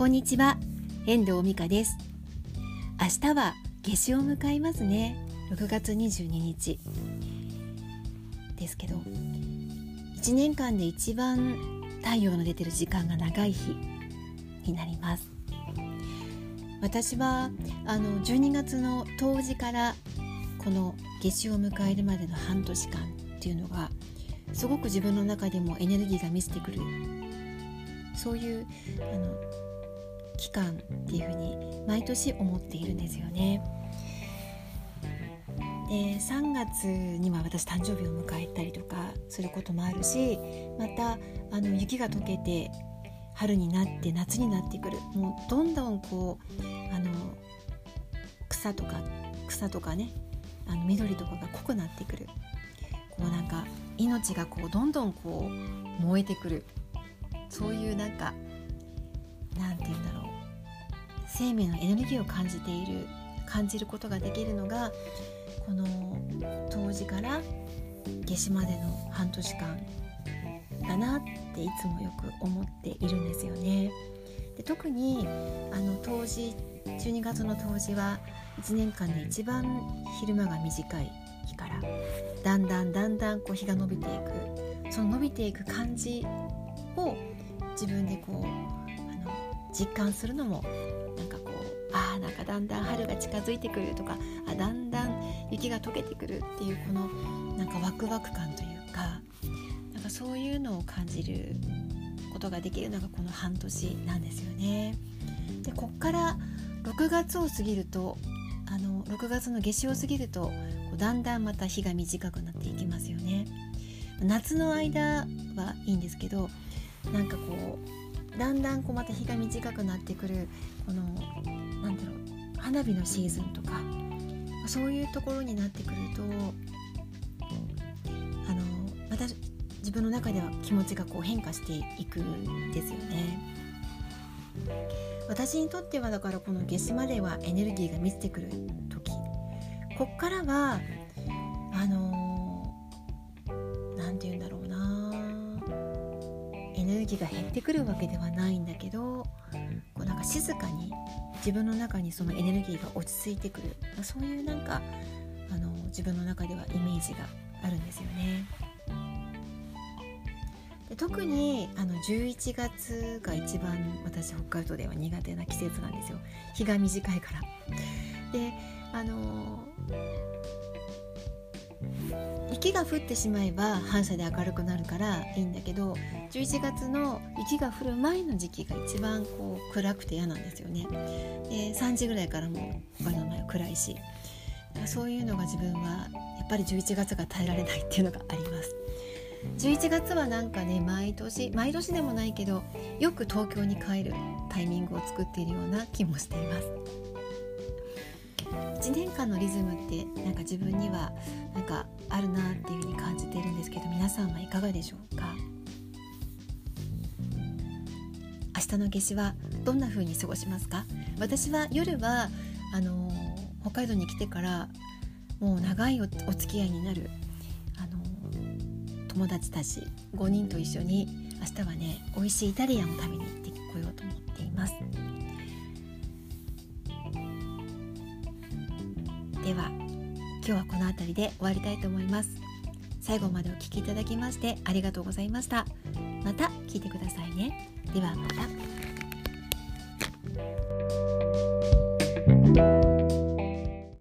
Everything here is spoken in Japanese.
こんにちは。遠藤美香です。明日は夏至を迎えますね。6月22日。ですけど1年間で一番太陽の出てる時間が長い日になります。私はあの12月の冬至からこの夏至を迎えるまでの半年間っていうのがすごく自分の中でもエネルギーが見せてくる。そういうあの期間っていうふうに毎年思っているんですよね。で3月には私誕生日を迎えたりとかすることもあるしまたあの雪が溶けて春になって夏になってくる。もうどんどんこうあの草とか草とかねあの緑とかが濃くなってくる。こうなんか命がこうどんどんこう燃えてくる。そういうなんかなんて言うんだろう。生命のエネルギーを感じている感じることができるのがこの冬至から夏至までの半年間だなっていつもよく思っているんですよね。で特にあの冬至12月の冬至は1年間で一番昼間が短い日からだんだんだんだんこう日が伸びていくその伸びていく感じを自分でこうあの実感するのもあなんかだんだん春が近づいてくるとかあだんだん雪が溶けてくるっていうこのなんかワクワク感というかなんかそういうのを感じることができるのがこの半年なんですよね。でこっから6月を過ぎるとあの6月の夏至を過ぎるとだんだんまた日が短くなっていきますよね。夏の間はいいんですけどなんかこうだんだんこうまた日が短くなってくるこのなんだろう花火のシーズンとかそういうところになってくるとあのまた自分の中では気持ちがこう変化していくんですよね。私にとってはだからこの夏至まではエネルギーが満ちてくる時こっからはあの何て言うんだろうエネルギーが減ってくるわけではないんだけどこうなんか静かに自分の中にそのエネルギーが落ち着いてくるまそういうなんかあの自分の中ではイメージがあるんですよね。で特にあの11月が一番私北海道では苦手な季節なんですよ日が短いから。であの雪が降ってしまえば反射で明るくなるからいいんだけど11月の雪が降る前の時期が一番こう暗くて嫌なんですよね。で3時ぐらいからも北海道の前は暗いしそういうのが自分はやっぱり11月が耐えられないっていうのがあります。11月はなんかね毎年毎年でもないけどよく東京に帰るタイミングを作っているような気もしています1年間のリズムってなんか自分にはなんかあるなっていうふうに感じているんですけど皆さんはいかがでしょうか？明日の夏至はどんな風に過ごしますか？私は夜はあの北海道に来てからもう長いお付き合いになる友達たち5人と一緒に明日はね美味しいイタリアンを食べに行ってこようと思っています。では今日はこの辺りで終わりたいと思います。最後までお聴きいただきましてありがとうございました。また聞いてくださいね。ではまた。